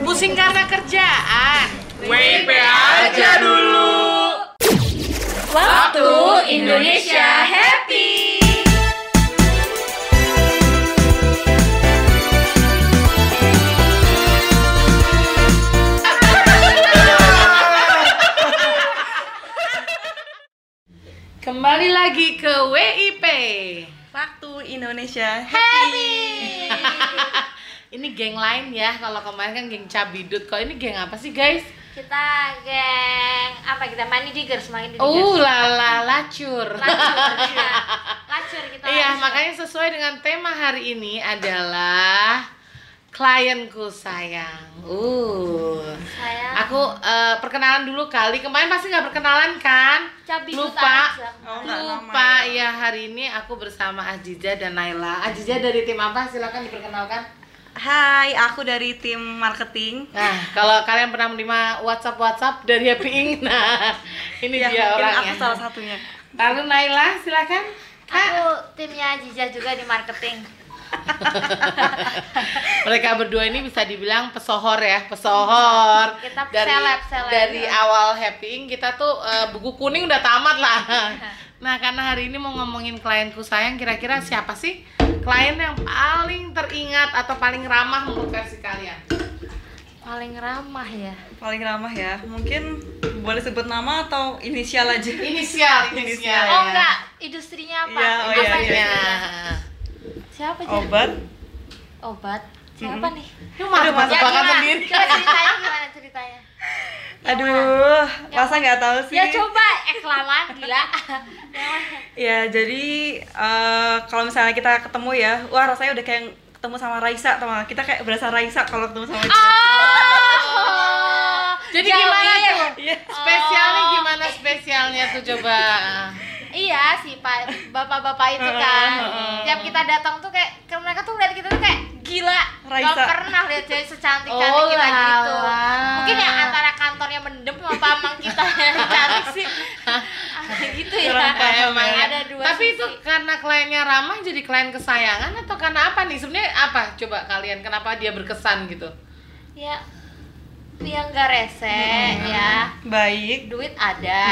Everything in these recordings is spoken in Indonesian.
Pusing karena kerjaan. WP aja dulu. Waktu Indonesia Happy. Kembali lagi ke WIP. Waktu Indonesia Happy. Ini geng lain ya. Kalau kemarin kan geng Cabidut. Kalau ini geng apa sih, guys? Kita geng apa kita money diggers main diggers. Oh, lala lacur. Lacur, iya. Lacur kita. Iya, lacur. makanya sesuai dengan tema hari ini adalah klienku sayang. Uh. saya Aku eh, perkenalan dulu kali. Kemarin pasti nggak perkenalan kan? Cabidut Lupa. aja. Oh, Lupa ya. ya hari ini aku bersama Aziza dan Naila. Aziza dari tim apa? Silakan diperkenalkan. Hai, aku dari tim marketing. Nah, kalau kalian pernah menerima WhatsApp WhatsApp dari Happy Ink, nah ini Ya, dia mungkin orangnya. aku salah satunya. Lalu Naila, silakan. Aku timnya Jiza juga di marketing. Mereka berdua ini bisa dibilang pesohor ya, pesohor. Kita dari seleb, seleb. dari awal Happy Ink kita tuh eh, buku kuning udah tamat lah. Nah, karena hari ini mau ngomongin klienku sayang, kira-kira siapa sih klien yang paling teringat atau paling ramah menurut versi kalian? Paling ramah ya. Paling ramah ya. Mungkin boleh sebut nama atau inisial aja. Inisial, inisial. Inisial. Oh ya. enggak, industrinya apa? Iya, oh Apa iya, industrinya? Siapa aja? Obat. Obat. Siapa nih? Lu malah Aduh, Mas, tebak-tebakan gimana? sendiri. Coba ceritanya gimana ceritanya? Yang mana? Aduh, masa nggak tahu sih. Ya coba, eh kelamaan gila. Ya, jadi eh, kalau misalnya kita ketemu ya, wah rasanya udah kayak ketemu sama Raisa, teman. Kita kayak berasa Raisa kalau ketemu sama dia. Oh. Jadi Jauh gimana tuh? Iya. Spesialnya Oh. gimana spesialnya tuh coba? Iya sih pak, bapak-bapak itu kan. Tiap kita datang tuh kayak, ke mereka tuh ngeliat kita tuh kayak gila. Raisa. Gak pernah lihat cewek secantik cantik Oh, kita gitu. lala. Mungkin yang antara kantornya mendem sama pamang kita yang cantik sih. Gitu ya. Emang ya. ya. Ada dua Tapi sisi. itu karena kliennya ramah jadi klien kesayangan atau karena apa nih? Sebenarnya apa? Coba kalian kenapa dia berkesan gitu? Ya, yang gak rese ya. Baik. Duit ada.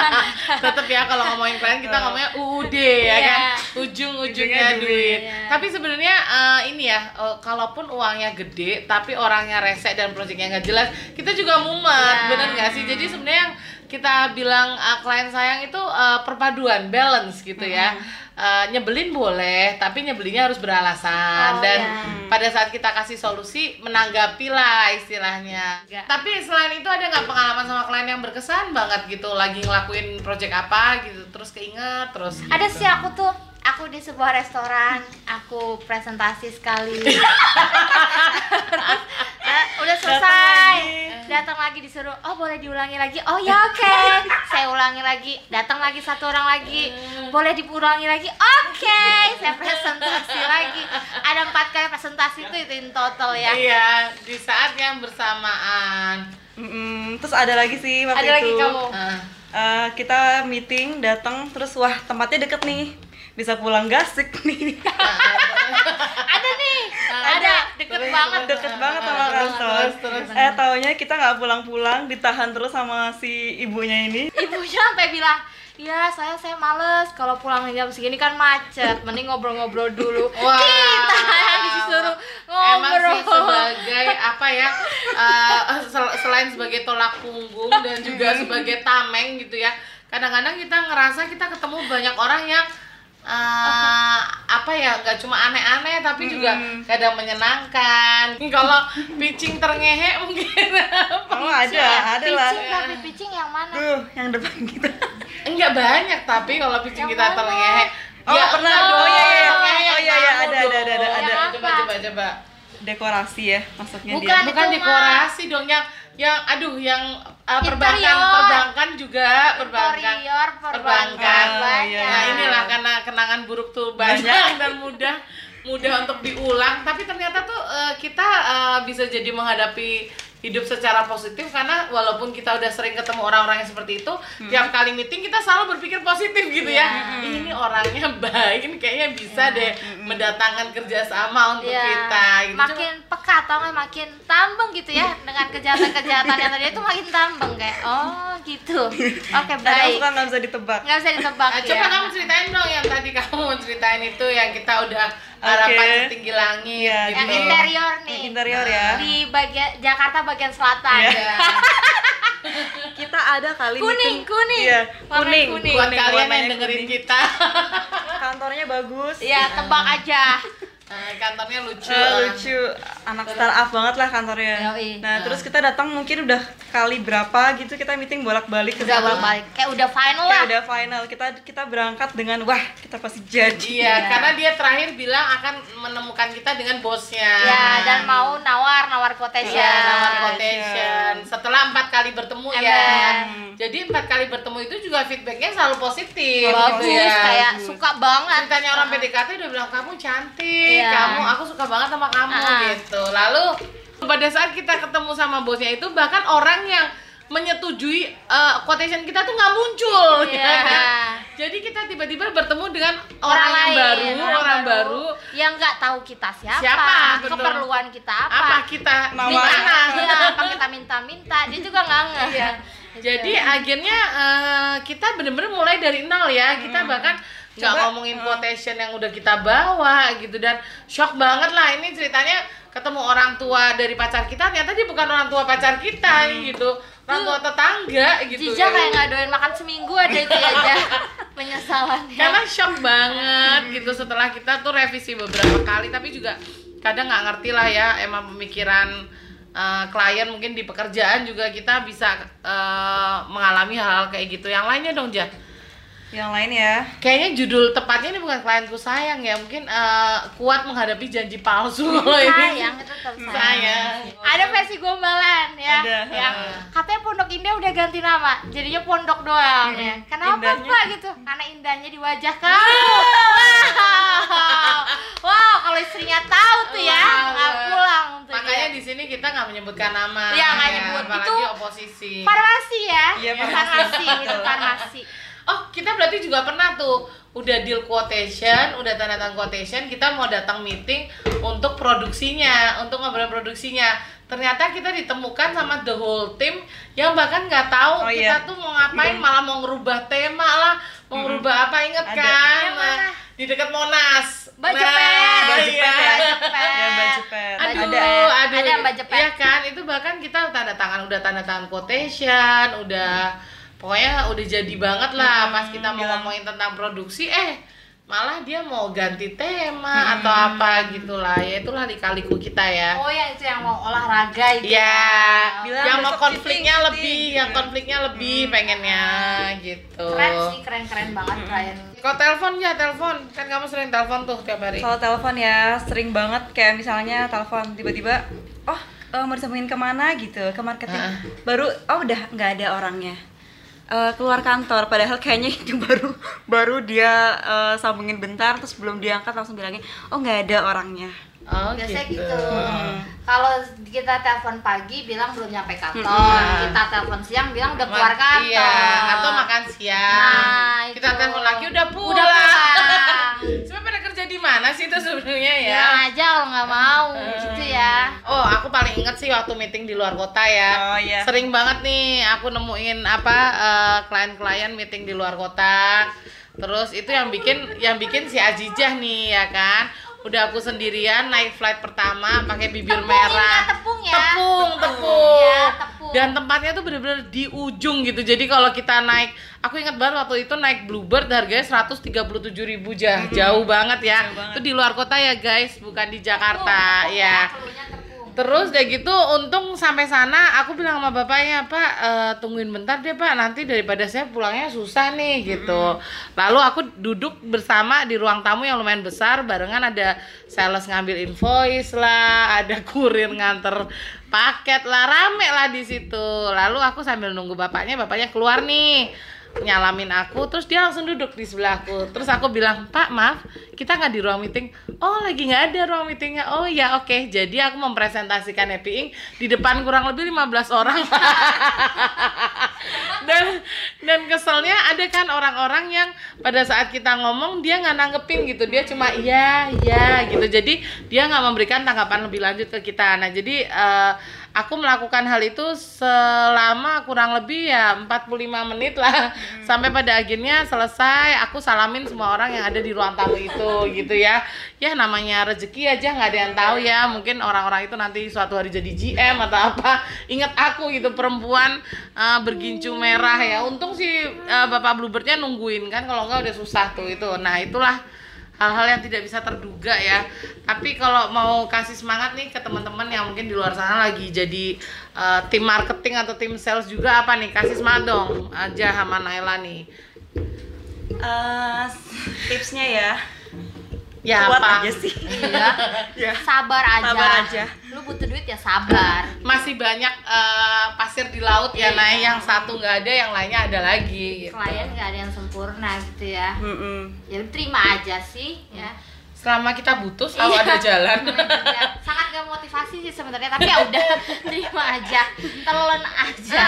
Tetap ya kalau ngomongin klien kita ngomongnya UUD ya Iya. kan, ujung-ujungnya Ujungnya duit. duit. Iya. Tapi sebenarnya eh, ini ya, eh, kalaupun uangnya gede tapi orangnya rese dan proyeknya nggak jelas, kita juga mumet, Iya. bener nggak sih? Jadi sebenarnya yang kita bilang eh, klien sayang itu eh, perpaduan, balance gitu ya. Eh, nyebelin boleh, tapi nyebelinnya harus beralasan Oh, dan iya. pada saat kita kasih solusi menanggapi lah istilahnya. Enggak. Tapi selain itu ada nggak pengalaman sama klien yang berkesan banget gitu, lagi ngelakuin project apa gitu, terus keinget terus. Ada gitu. sih aku tuh aku di sebuah restoran aku presentasi sekali Terus, eh, udah selesai datang lagi disuruh oh boleh diulangi lagi oh ya oke saya ulangi lagi datang lagi satu orang lagi boleh diulangi lagi. Oke saya presentasi lagi. Ada empat kali presentasi itu itu in total ya. Iya, di saat yang bersamaan. Mm-mm. Terus ada lagi sih waktu ada lagi itu. kamu. Nah, Eh, kita meeting datang terus wah tempatnya deket nih. Bisa pulang gasik nih. Ada nih. Ada. Deket Terus, banget. terus. deket banget sama Terus, kantor terus, terus. eh taunya kita nggak pulang-pulang ditahan terus sama si ibunya ini. Ibunya sampai bilang ya saya saya males kalau pulang jam segini kan macet. Mending ngobrol-ngobrol dulu. Wah. kita yang disuruh Emang ngobrol. sih sebagai apa ya eh, sel- selain sebagai tolak punggung dan juga sebagai tameng gitu ya kadang-kadang kita ngerasa kita ketemu banyak orang yang eh, apa ya nggak cuma aneh-aneh tapi juga Mm-mm. kadang menyenangkan. Kalau pitching terngehe mungkin. Oh ada ada lah. Pitching tapi pitching yang mana? Tuh yang depan kita enggak banyak tapi kalau pitching Yang kita mana? terngehe Oh, ya pernah. Oh, iya, iya. dong, Oh, iya, iya, kamu ada, ada, ada, ada, ada. coba coba coba dekorasi ya maksudnya Bukan. dia bukan mah. dekorasi dong yang yang aduh yang uh, perbankan Interior. perbankan juga perbankan interior perbankan perbankan Oh, banyak iya. nah inilah karena kenangan buruk tuh banyak dan mudah mudah untuk diulang tapi ternyata tuh uh, kita uh, bisa jadi menghadapi hidup secara positif karena walaupun kita udah sering ketemu orang-orang yang seperti itu tiap kali meeting kita selalu berpikir positif gitu ya. Ini orangnya baik ini kayaknya bisa deh mendatangkan kerjasama untuk Iya. kita gitu. makin peka atau nggak? Makin tambeng gitu ya dengan kejahatan-kejahatan yang tadi itu makin tambeng kayak oh gitu. Oke Kadang baik. suka nggak bisa ditebak. nggak bisa ditebak Nah, ya coba kamu ceritain dong yang tadi kamu ceritain itu yang kita udah harapan Oke. setinggi langit Iya, gitu. yang interior nih Yang interior ya. di bagian Jakarta bagian selatan Iya. Kita ada kali kuning meeting- kuning Iya, Warna kuning. kuning Buat Kuning, kalian yang dengerin kuning. kita, Kantornya bagus. ya tebak aja eh, kantornya lucu. Eh, lucu anak startup banget lah kantornya. Yoi. Nah, terus kita datang mungkin udah kali berapa gitu kita meeting bolak-balik ke udah situ. bolak balik kayak udah final Kayak lah udah final. Kita kita berangkat dengan wah, kita pasti jadi. Iya, Iya. karena dia terakhir bilang akan menemukan kita dengan bosnya. ya dan mau nawar nawar quotation Iya, nawar quotation. Setelah empat kali bertemu ya. Emang. Jadi empat kali bertemu itu juga feedbacknya selalu positif. bagus gitu ya. kayak suka banget Ceritanya orang PDKT udah bilang kamu cantik, Iya. Kamu aku suka banget sama kamu Ah. gitu. Lalu pada saat kita ketemu sama bosnya itu bahkan orang yang menyetujui uh, quotation kita tuh nggak muncul Iya. ya kan? Jadi kita tiba-tiba bertemu dengan orang, yang lain, baru, orang, baru, yang nggak tahu kita siapa, Siapa, betul. keperluan kita apa, apa kita Nama. mana? Iya, apa kita minta-minta, dia juga nggak nge. Iya. Jadi akhirnya eh, kita bener-bener mulai dari nol ya. Kita bahkan nggak Coba, ngomongin quotation yang udah kita bawa gitu dan shock banget lah. Ini ceritanya ketemu orang tua dari pacar kita ternyata dia bukan orang tua pacar kita gitu. Orang tua tetangga gitu. Jija kayak nggak doyan makan seminggu ada itu aja penyesalannya. karena shock banget gitu. Setelah kita tuh revisi beberapa kali tapi juga kadang nggak ngerti lah ya emang pemikiran eh, klien mungkin di pekerjaan juga kita bisa eh, mengalami hal-hal kayak gitu. Yang lainnya dong Jah Yang lain ya. kayaknya judul tepatnya ini bukan klienku sayang ya mungkin eh, kuat menghadapi janji palsu kalau ini sayang itu tetap sayang. sayang Ada versi gombalan ya, Ada. yang katanya Pondok Indah udah ganti nama, jadinya Pondok doang ya. Kenapa Indahnya. Pak gitu? Karena indahnya di wajah kamu. Wow, wow kalau istrinya tahu tuh ya, Wow. nggak pulang tuh makanya dia. di sini kita nggak menyebutkan nama Iya, nggak ya, nyebut. apalagi Itu oposisi farmasi ya, farmasi, farmasi. itu farmasi. Oh, kita berarti juga pernah tuh udah deal quotation, udah tanda tangan quotation, kita mau datang meeting untuk produksinya, untuk ngobrol produksinya. Ternyata kita ditemukan sama the whole team yang bahkan nggak tahu Oh, kita iya. tuh mau ngapain, malah mau ngerubah tema lah, mau ngerubah apa inget Ada. kan? Mana? Nah, di dekat Monas. Baju Nah, pet, Baju iya. pet ya. Baju pet. Ya, baju pet. Aduh, Ada. aduh, Ada yang baju pet. Iya kan, itu bahkan kita tanda tangan, udah tanda tangan quotation, udah pokoknya udah jadi banget lah Hmm, pas kita mau bilang. ngomongin tentang produksi, eh malah dia mau ganti tema atau apa gitulah, ya itulah lika-liku kita ya. Oh ya itu yang mau olahraga itu. Iya, Bilang yang mau konfliknya syuting, lebih, syuting. yang konfliknya lebih pengennya gitu. Keren sih, keren-keren banget klien. Kok telepon ya telepon, kan kamu sering telepon tuh tiap hari. Kalau telepon ya sering banget kayak misalnya telepon tiba-tiba, oh eh, mau disambungin ke mana gitu ke marketing. Ah. Baru oh udah nggak ada orangnya. Eh, keluar kantor padahal kayaknya itu baru baru dia eh, sambungin bentar terus belum diangkat langsung bilangin oh nggak ada orangnya. Oh Biasanya gitu. gitu. Kalau kita telepon pagi bilang belum nyampe kantor, Mm-mm. kita telepon siang bilang udah keluar Ma- kantor. Iya, atau itu sebenarnya ya? Bilang aja kalau nggak mau gitu ya. Oh, aku paling inget sih waktu meeting di luar kota ya. Oh, iya. Sering banget nih aku nemuin apa eh, klien-klien meeting di luar kota. Terus itu yang bikin yang bikin si Ajijah nih ya kan. Udah aku sendirian naik flight pertama pakai bibir merah. Tepung ya. Tepung, tepung. Ya, tepung. Dan tempatnya tuh bener-bener di ujung gitu. Jadi kalau kita naik, aku ingat banget waktu itu naik Bluebird harganya 137.000 ribu jah, jauh banget ya. Jauh banget. Itu di luar kota ya guys, bukan di Jakarta Tepung, ya. tepung. Terus deh gitu, untung sampai sana aku bilang sama bapaknya, Pak, eh, tungguin bentar deh Pak, nanti daripada saya pulangnya susah nih gitu. Lalu aku duduk bersama di ruang tamu yang lumayan besar, barengan ada sales ngambil invoice lah, ada kurir nganter paket lah, rame lah di situ. Lalu aku sambil nunggu bapaknya, bapaknya keluar nih. Nyalamin aku terus dia langsung duduk di sebelahku. Terus aku bilang pak maaf kita nggak di ruang meeting. Oh lagi nggak ada ruang meetingnya. Oh ya oke. Jadi aku mempresentasikan Happy Ink di depan kurang lebih 15 orang. Dan dan keselnya ada kan orang-orang yang pada saat kita ngomong dia nggak nanggepin gitu. Dia cuma iya iya gitu. Jadi dia nggak memberikan tanggapan lebih lanjut ke kita. Nah jadi eh, aku melakukan hal itu selama kurang lebih ya 45 menit lah. Sampai pada akhirnya selesai aku salamin semua orang yang ada di ruang tamu itu gitu ya. Ya namanya rezeki aja nggak ada yang tahu ya. Mungkin orang-orang itu nanti suatu hari jadi GM atau apa. Ingat aku gitu perempuan eh, bergincu merah ya. Untung sih eh, bapak bluebirdnya nungguin kan. Kalau nggak udah susah tuh itu. Nah itulah hal-hal yang tidak bisa terduga ya. Tapi kalau mau kasih semangat nih ke teman-teman yang mungkin di luar sana lagi jadi uh, tim marketing atau tim sales juga apa nih? Kasih semangat dong aja sama Naila nih. Eh, tipsnya ya Ya kuat apa? aja sih Iya. ya Sabar aja. Sabar aja. Lu butuh duit ya sabar. Masih banyak uh, pasir di laut ya, nah yang satu nggak ada, yang lainnya ada lagi. Gitu. Klien nggak ada yang sempurna gitu ya. Mm-mm. Ya lu terima aja sih ya. Selama kita butuh selalu ada jalan. Ya, sangat gak motivasi sih sebenarnya tapi ya udah terima aja telan aja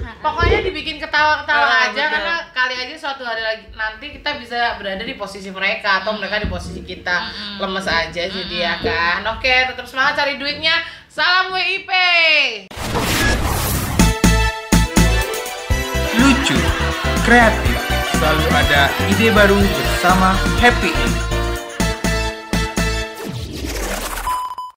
Nah, pokoknya dibikin ketawa-ketawa Ah, aja betul. karena kali aja suatu hari lagi nanti kita bisa berada di posisi mereka atau mereka di posisi kita lemes aja jadi ya kan oke tetap semangat cari duitnya salam WIP lucu, kreatif, selalu ada ide baru bersama Happy.